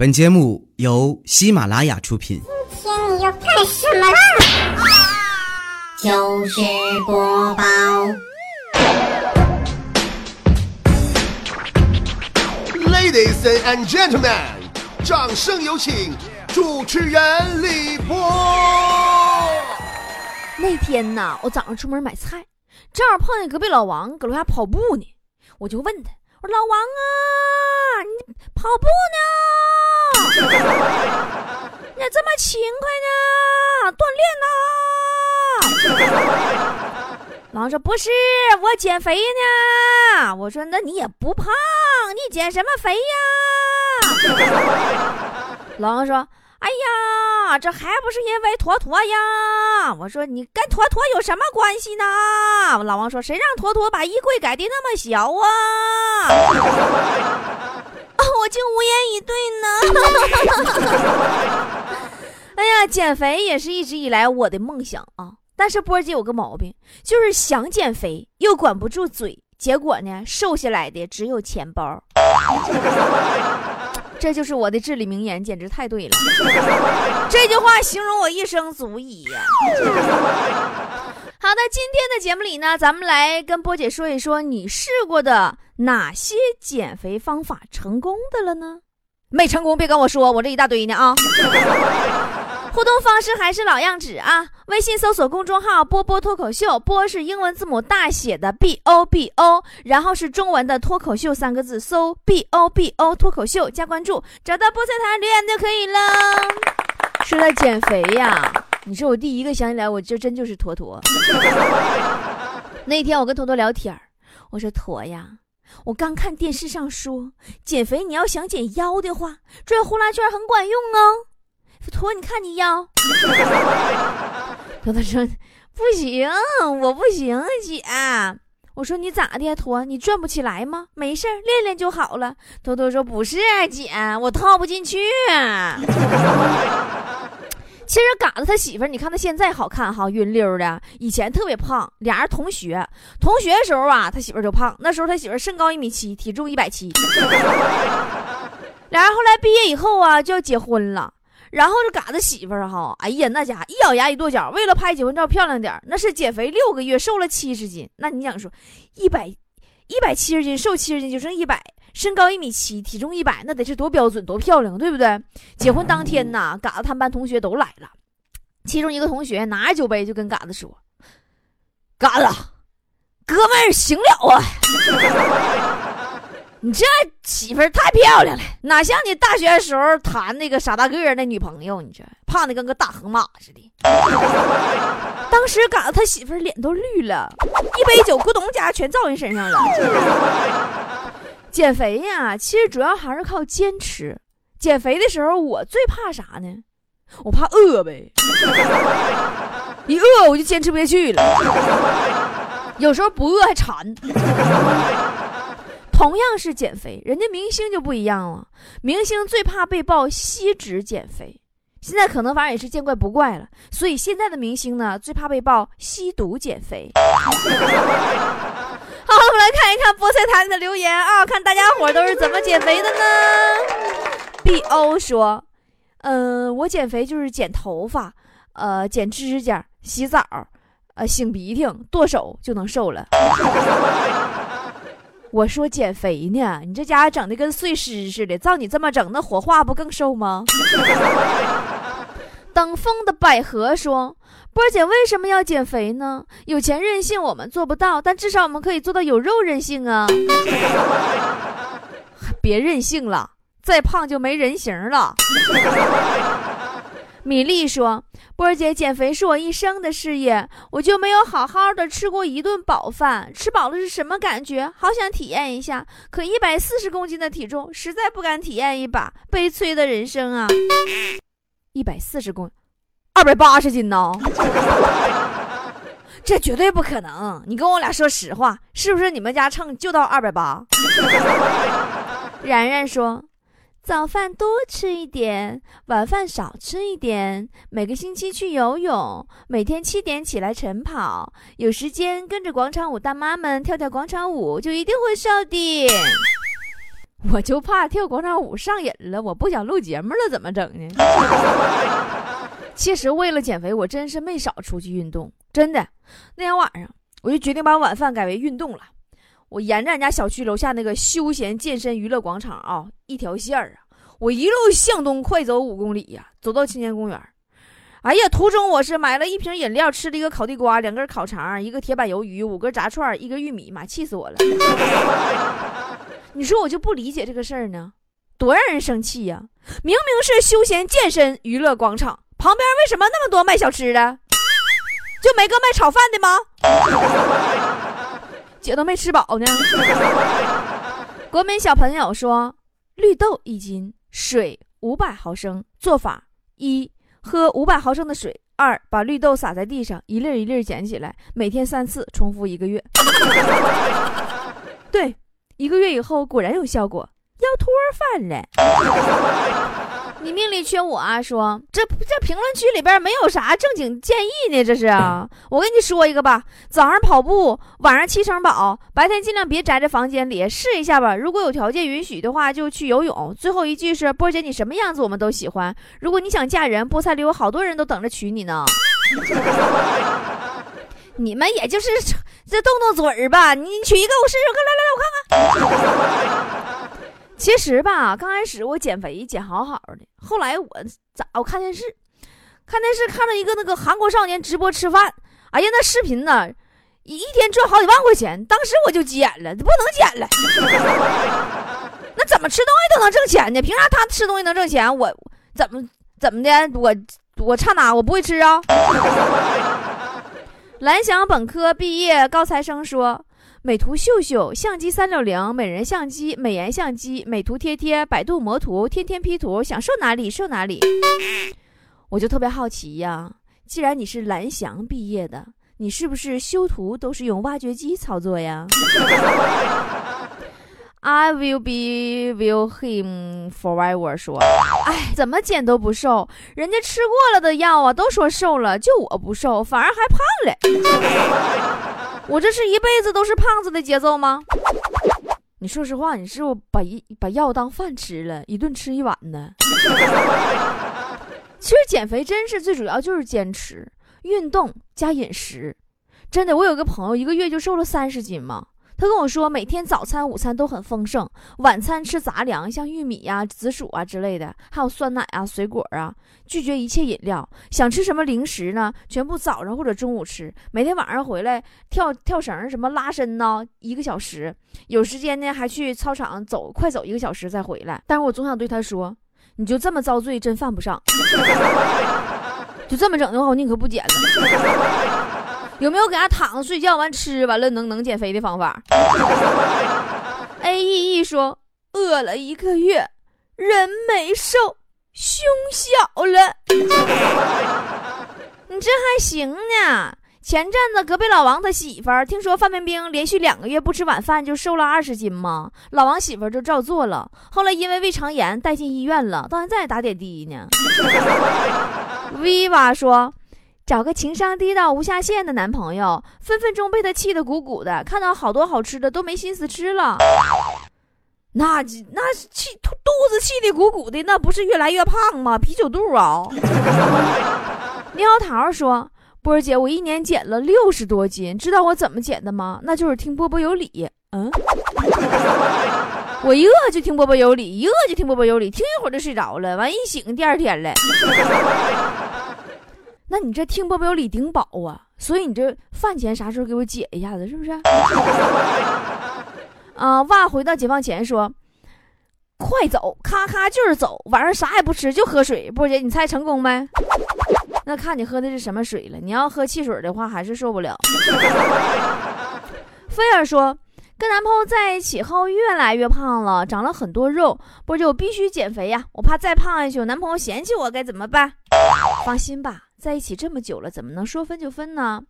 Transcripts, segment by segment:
本节目由喜马拉雅出品。今天你要干什么啦？就是播报，Ladies and gentlemen，掌声有请主持人李波。那天呐，我早上出门买菜，正好碰见隔壁老王搁楼下跑步呢，我就问他，我说老王啊，你跑步呢？你咋这么勤快呢？锻炼呢？老王说不是，我减肥呢。我说那你也不胖，你减什么肥呀？老王说。哎呀，这还不是因为坨坨呀！我说你跟坨坨有什么关系呢？老王说：“谁让坨坨把衣柜改的那么小啊？”啊，我竟无言以对呢。哎呀，减肥也是一直以来我的梦想啊！但是波姐有个毛病，就是想减肥又管不住嘴，结果呢，瘦下来的只有钱包。这就是我的至理名言，简直太对了。这句话形容我一生足矣、好的，今天的节目里呢，咱们来跟波姐说一说你试过的哪些减肥方法成功的了呢？没成功别跟我说，我这一大堆呢啊。互动方式还是老样子啊！微信搜索公众号“波波脱口秀”，波是英文字母大写的 B O B O，然后是中文的脱口秀三个字，搜 B O B O 脱口秀加关注，找到菠菜坛留言就可以了。说到减肥呀，你说我第一个想起来，我就真就是坨坨。那天我跟坨坨聊天我说坨呀，我刚看电视上说减肥你要想减腰的话，转呼啦圈很管用哦。坨，你看你腰。坨坨说不行，我不行，姐。我说你咋的，坨？你转不起来吗？没事练练就好了。坨坨说不是，姐，我套不进去。其实嘎子他媳妇，你看他现在好看哈，匀溜的。以前特别胖，俩人同学，同学的时候啊，他媳妇就胖。那时候他媳妇身高一米七，体重一百七。俩人后来毕业以后啊，就要结婚了。然后这嘎子媳妇儿哈，哎呀，那家伙一咬牙一跺脚，为了拍结婚照漂亮点那是减肥六个月瘦了七十斤。那你想说，一百一百七十斤瘦七十斤就剩一百，身高一米七，体重一百，那得是多标准多漂亮，对不对？结婚当天呐，嘎子他们班同学都来了，其中一个同学拿着酒杯就跟嘎子说：“嘎子，哥们儿行了啊！”你这媳妇儿太漂亮了，哪像你大学时候谈那个傻大个儿那女朋友？你这胖的跟个大河马似的。当时嘎子他媳妇儿脸都绿了，一杯酒咕咚家全照人身上了。减肥呀，其实主要还是靠坚持。减肥的时候，我最怕啥呢？我怕饿呗，一饿我就坚持不下去了。有时候不饿还馋。同样是减肥，人家明星就不一样了。明星最怕被曝吸脂减肥，现在可能反正也是见怪不怪了。所以现在的明星呢，最怕被曝吸毒减肥。好，我们来看一看菠菜坛的留言啊，看大家伙都是怎么减肥的呢？B O 说，嗯，我减肥就是剪头发，呃，剪指甲，洗澡，呃，擤鼻涕，剁手就能瘦了。我说减肥呢，你这家伙整的跟碎尸似的，照你这么整，那火化不更瘦吗？等风的百合说：“波姐为什么要减肥呢？有钱任性我们做不到，但至少我们可以做到有肉任性啊！别任性了，再胖就没人形了。”米粒说：“波儿姐，减肥是我一生的事业，我就没有好好的吃过一顿饱饭。吃饱了是什么感觉？好想体验一下。可一百四十公斤的体重，实在不敢体验一把。悲催的人生啊！一百四十公，二百八十斤呢？这绝对不可能！你跟我俩说实话，是不是你们家秤就到二百八？” 然然说。早饭多吃一点，晚饭少吃一点。每个星期去游泳，每天七点起来晨跑。有时间跟着广场舞大妈们跳跳广场舞，就一定会瘦的。我就怕跳广场舞上瘾了，我不想录节目了，怎么整呢？其实为了减肥，我真是没少出去运动，真的。那天晚上，我就决定把晚饭改为运动了。我沿着俺家小区楼下那个休闲健身娱乐广场啊，一条线儿啊，我一路向东快走五公里呀，走到青年公园。哎呀，途中我是买了一瓶饮料，吃了一个烤地瓜，两根烤肠，一个铁板鱿鱼，五根炸串，一根玉米，妈气死我了！你说我就不理解这个事儿呢，多让人生气呀！明明是休闲健身娱乐广场，旁边为什么那么多卖小吃的？就没个卖炒饭的吗？姐都没吃饱呢。国民小朋友说，绿豆一斤，水五百毫升，做法一。喝五百毫升的水。二，把绿豆撒在地上，一粒一粒捡起来，每天三次，重复一个月。对，一个月以后果然有效果，要脱饭了。你命里缺我啊！说这这评论区里边没有啥正经建议呢，这是啊。我跟你说一个吧，早上跑步，晚上七成饱，白天尽量别宅在房间里，试一下吧。如果有条件允许的话，就去游泳。最后一句是波姐，你什么样子我们都喜欢。如果你想嫁人，菠菜里有好多人都等着娶你呢。你们也就是这动动嘴儿吧，你娶一个我试试，来来来，我看看。其实吧，刚开始我减肥减好好的，后来我咋我看电视，看电视看到一个那个韩国少年直播吃饭，哎呀那视频呢，一一天赚好几万块钱，当时我就急眼了，不能减了。那怎么吃东西都能挣钱呢？凭啥他吃东西能挣钱？我怎么怎么的？我我差哪？我不会吃啊。蓝翔本科毕业高材生说。美图秀秀、相机三六零、美人相机、美颜相机、美图贴贴、百度魔图，天天 P 图，想瘦哪里瘦哪里。我就特别好奇呀，既然你是蓝翔毕业的，你是不是修图都是用挖掘机操作呀？I will be with him forever。说，哎，怎么减都不瘦，人家吃过了的药啊，都说瘦了，就我不瘦，反而还胖了。我这是一辈子都是胖子的节奏吗？你说实话，你是不把一把药当饭吃了，一顿吃一碗呢？其实减肥真是最主要就是坚持运动加饮食，真的，我有个朋友一个月就瘦了三十斤嘛。他跟我说，每天早餐、午餐都很丰盛，晚餐吃杂粮，像玉米呀、紫薯啊之类的，还有酸奶啊、水果啊，拒绝一切饮料。想吃什么零食呢？全部早上或者中午吃。每天晚上回来跳跳绳，什么拉伸呢，一个小时。有时间呢，还去操场走，快走一个小时再回来。但是我总想对他说，你就这么遭罪，真犯不上。就这么整的话，我宁可不减了。有没有给他躺着睡觉完吃完了能能减肥的方法？A E E 说饿了一个月，人没瘦，胸小了。你这还行呢。前阵子隔壁老王他媳妇儿听说范冰冰连续两个月不吃晚饭就瘦了二十斤嘛，老王媳妇儿就照做了。后来因为胃肠炎带进医院了，到现在打点滴呢。Viva 说。找个情商低到无下限的男朋友，分分钟被他气得鼓鼓的，看到好多好吃的都没心思吃了。那那气肚子气得鼓鼓的，那不是越来越胖吗？啤酒肚啊！猕猴桃说：“波儿姐，我一年减了六十多斤，知道我怎么减的吗？那就是听波波有理。嗯，我一饿就听波波有理，一饿就听波波有理，听一会儿就睡着了，完一醒第二天了。”那你这听不不有理顶饱啊，所以你这饭钱啥时候给我解一下子，是不是？啊，哇！回到解放前说，快走，咔咔就是走，晚上啥也不吃，就喝水。波姐，你猜成功没？那看你喝的是什么水了。你要喝汽水的话，还是受不了。菲尔说，跟男朋友在一起后越来越胖了，长了很多肉。波姐，我必须减肥呀，我怕再胖下去，我男朋友嫌弃我，该怎么办？放心吧。在一起这么久了，怎么能说分就分呢？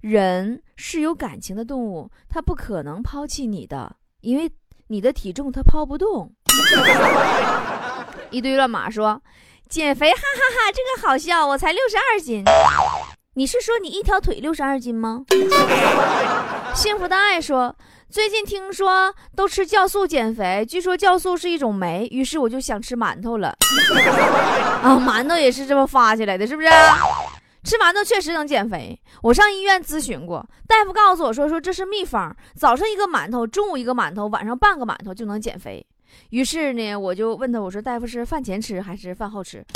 人是有感情的动物，他不可能抛弃你的，因为你的体重他抛不动。一堆乱码说减肥，哈哈哈，这个好笑，我才六十二斤。你是说你一条腿六十二斤吗？幸福的爱说，最近听说都吃酵素减肥，据说酵素是一种酶，于是我就想吃馒头了。啊，馒头也是这么发起来的，是不是？吃馒头确实能减肥。我上医院咨询过，大夫告诉我说，说这是秘方，早上一个馒头，中午一个馒头，晚上半个馒头就能减肥。于是呢，我就问他，我说大夫是饭前吃还是饭后吃？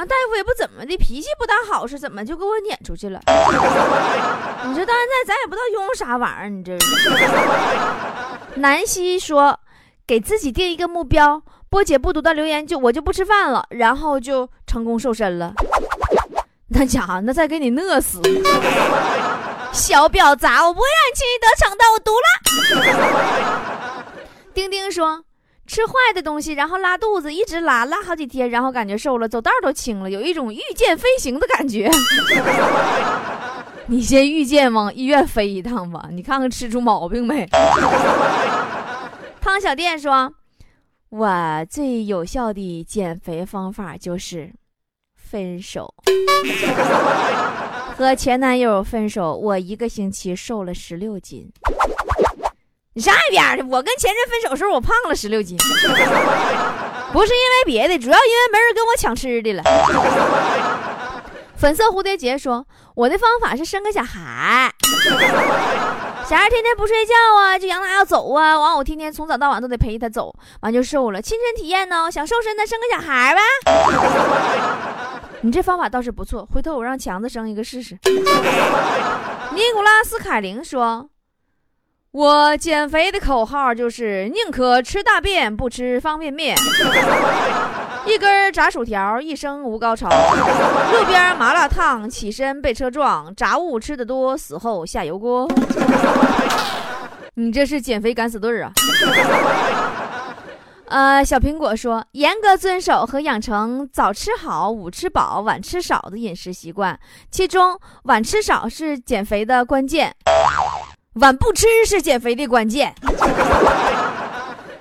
完，大夫也不怎么的，脾气不大好，是怎么就给我撵出去了？你说到现在咱也不知道用啥玩意儿，你这。南希说，给自己定一个目标，波姐不读到留言就我就不吃饭了，然后就成功瘦身了。那家伙，那再给你饿死！小婊砸，我不会让你轻易得逞的，我读了。丁丁说。吃坏的东西，然后拉肚子，一直拉拉好几天，然后感觉瘦了，走道都轻了，有一种御剑飞行的感觉。你先御剑往医院飞一趟吧，你看看吃出毛病没？汤小店说：“我最有效的减肥方法就是分手，和前男友分手，我一个星期瘦了十六斤。”你上一边去！我跟前任分手时候，我胖了十六斤，不是因为别的，主要因为没人跟我抢吃的了。粉色蝴蝶结说：“我的方法是生个小孩，小孩天天不睡觉啊，就养他要走啊，完我天天从早到晚都得陪他走，完就瘦了。亲身体验呢，想瘦身的生个小孩呗。你这方法倒是不错，回头我让强子生一个试试。”尼古拉斯凯琳说。我减肥的口号就是宁可吃大便不吃方便面，一根炸薯条一生无高潮，路边麻辣烫起身被车撞，炸物吃的多死后下油锅。你这是减肥敢死队啊！呃，小苹果说，严格遵守和养成早吃好、午吃饱、晚吃少的饮食习惯，其中晚吃少是减肥的关键。晚不吃是减肥的关键。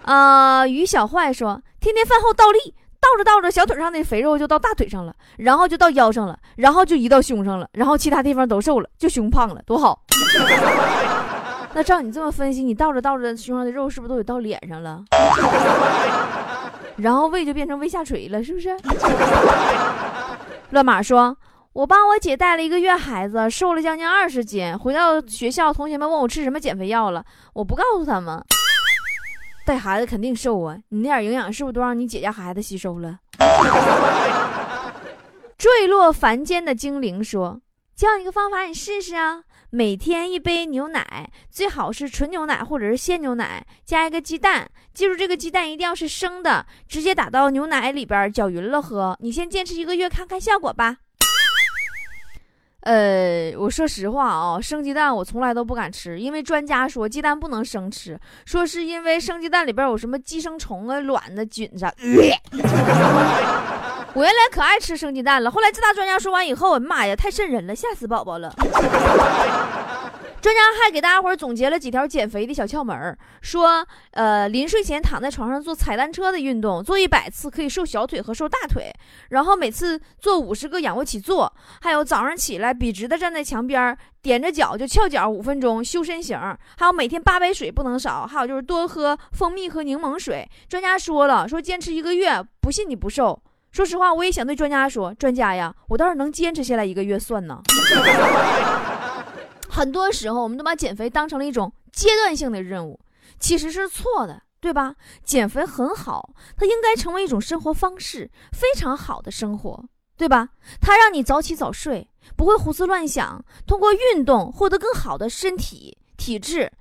啊，于小坏说，天天饭后倒立，倒着倒着，小腿上的肥肉就到大腿上了，然后就到腰上了，然后就移到胸上了，然后其他地方都瘦了，就胸胖了，多好。那照你这么分析，你倒着倒着，胸上的肉是不是都得到脸上了？然后胃就变成胃下垂了，是不是？乱码说。我帮我姐带了一个月孩子，瘦了将近二十斤。回到学校，同学们问我吃什么减肥药了，我不告诉他们。带孩子肯定瘦啊，你那点营养是不是都让你姐家孩子吸收了？坠落凡间的精灵说：“教你个方法，你试试啊！每天一杯牛奶，最好是纯牛奶或者是鲜牛奶，加一个鸡蛋。记住，这个鸡蛋一定要是生的，直接打到牛奶里边搅匀了喝。你先坚持一个月，看看效果吧。”呃，我说实话啊，生鸡蛋我从来都不敢吃，因为专家说鸡蛋不能生吃，说是因为生鸡蛋里边有什么寄生虫啊、卵子菌子。我原来可爱吃生鸡蛋了，后来这大专家说完以后，妈呀，太瘆人了，吓死宝宝了。专家还给大家伙总结了几条减肥的小窍门儿说，呃，临睡前躺在床上做踩单车的运动，做一百次可以瘦小腿和瘦大腿，然后每次做五十个仰卧起坐，还有早上起来笔直的站在墙边，踮着脚就翘脚五分钟修身形，还有每天八杯水不能少，还有就是多喝蜂蜜和柠檬水。专家说了，说坚持一个月，不信你不瘦。说实话，我也想对专家说，专家呀，我倒是能坚持下来一个月算呢。很多时候，我们都把减肥当成了一种阶段性的任务，其实是错的，对吧？减肥很好，它应该成为一种生活方式，非常好的生活，对吧？它让你早起早睡，不会胡思乱想，通过运动获得更好的身体体质。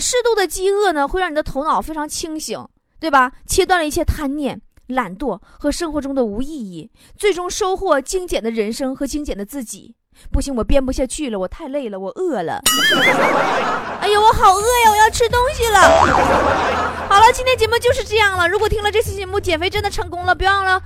适度的饥饿呢，会让你的头脑非常清醒，对吧？切断了一切贪念、懒惰和生活中的无意义，最终收获精简的人生和精简的自己。不行，我编不下去了，我太累了，我饿了。哎呦，我好饿呀，我要吃东西了。好了，今天节目就是这样了。如果听了这期节目减肥真的成功了，别忘了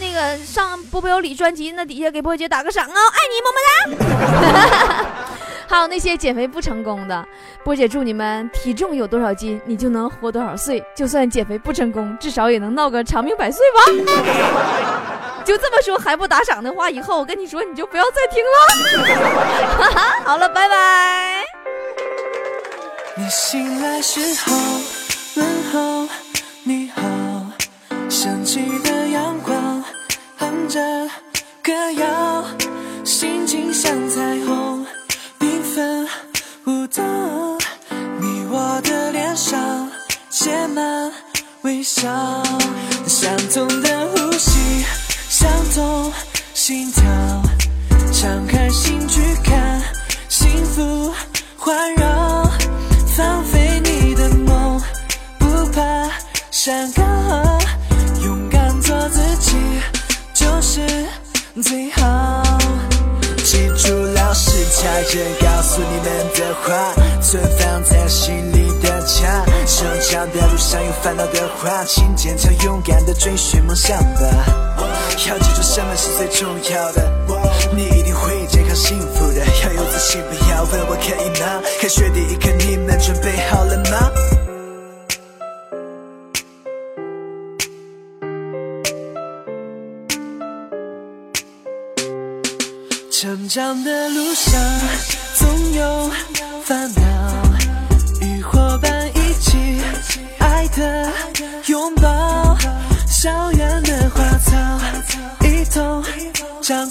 那个上波波有理专辑那底下给波姐打个赏哦，爱你么么哒。还有那些减肥不成功的，波姐祝你们体重有多少斤，你就能活多少岁。就算减肥不成功，至少也能闹个长命百岁吧。就这么说还不打赏的话，以后我跟你说，你就不要再听了。好了，拜拜。你醒来时候问候话，存放在心里的家。成长的路上有烦恼的话，请坚强勇敢的追寻梦想吧。要记住什么是最重要的，你一定会健康幸福的。要有自信，不要问我可以吗？开学第一课，你们准备好了吗？成长的路上总有烦恼，与伙伴一起爱的拥抱，校园的花草一同长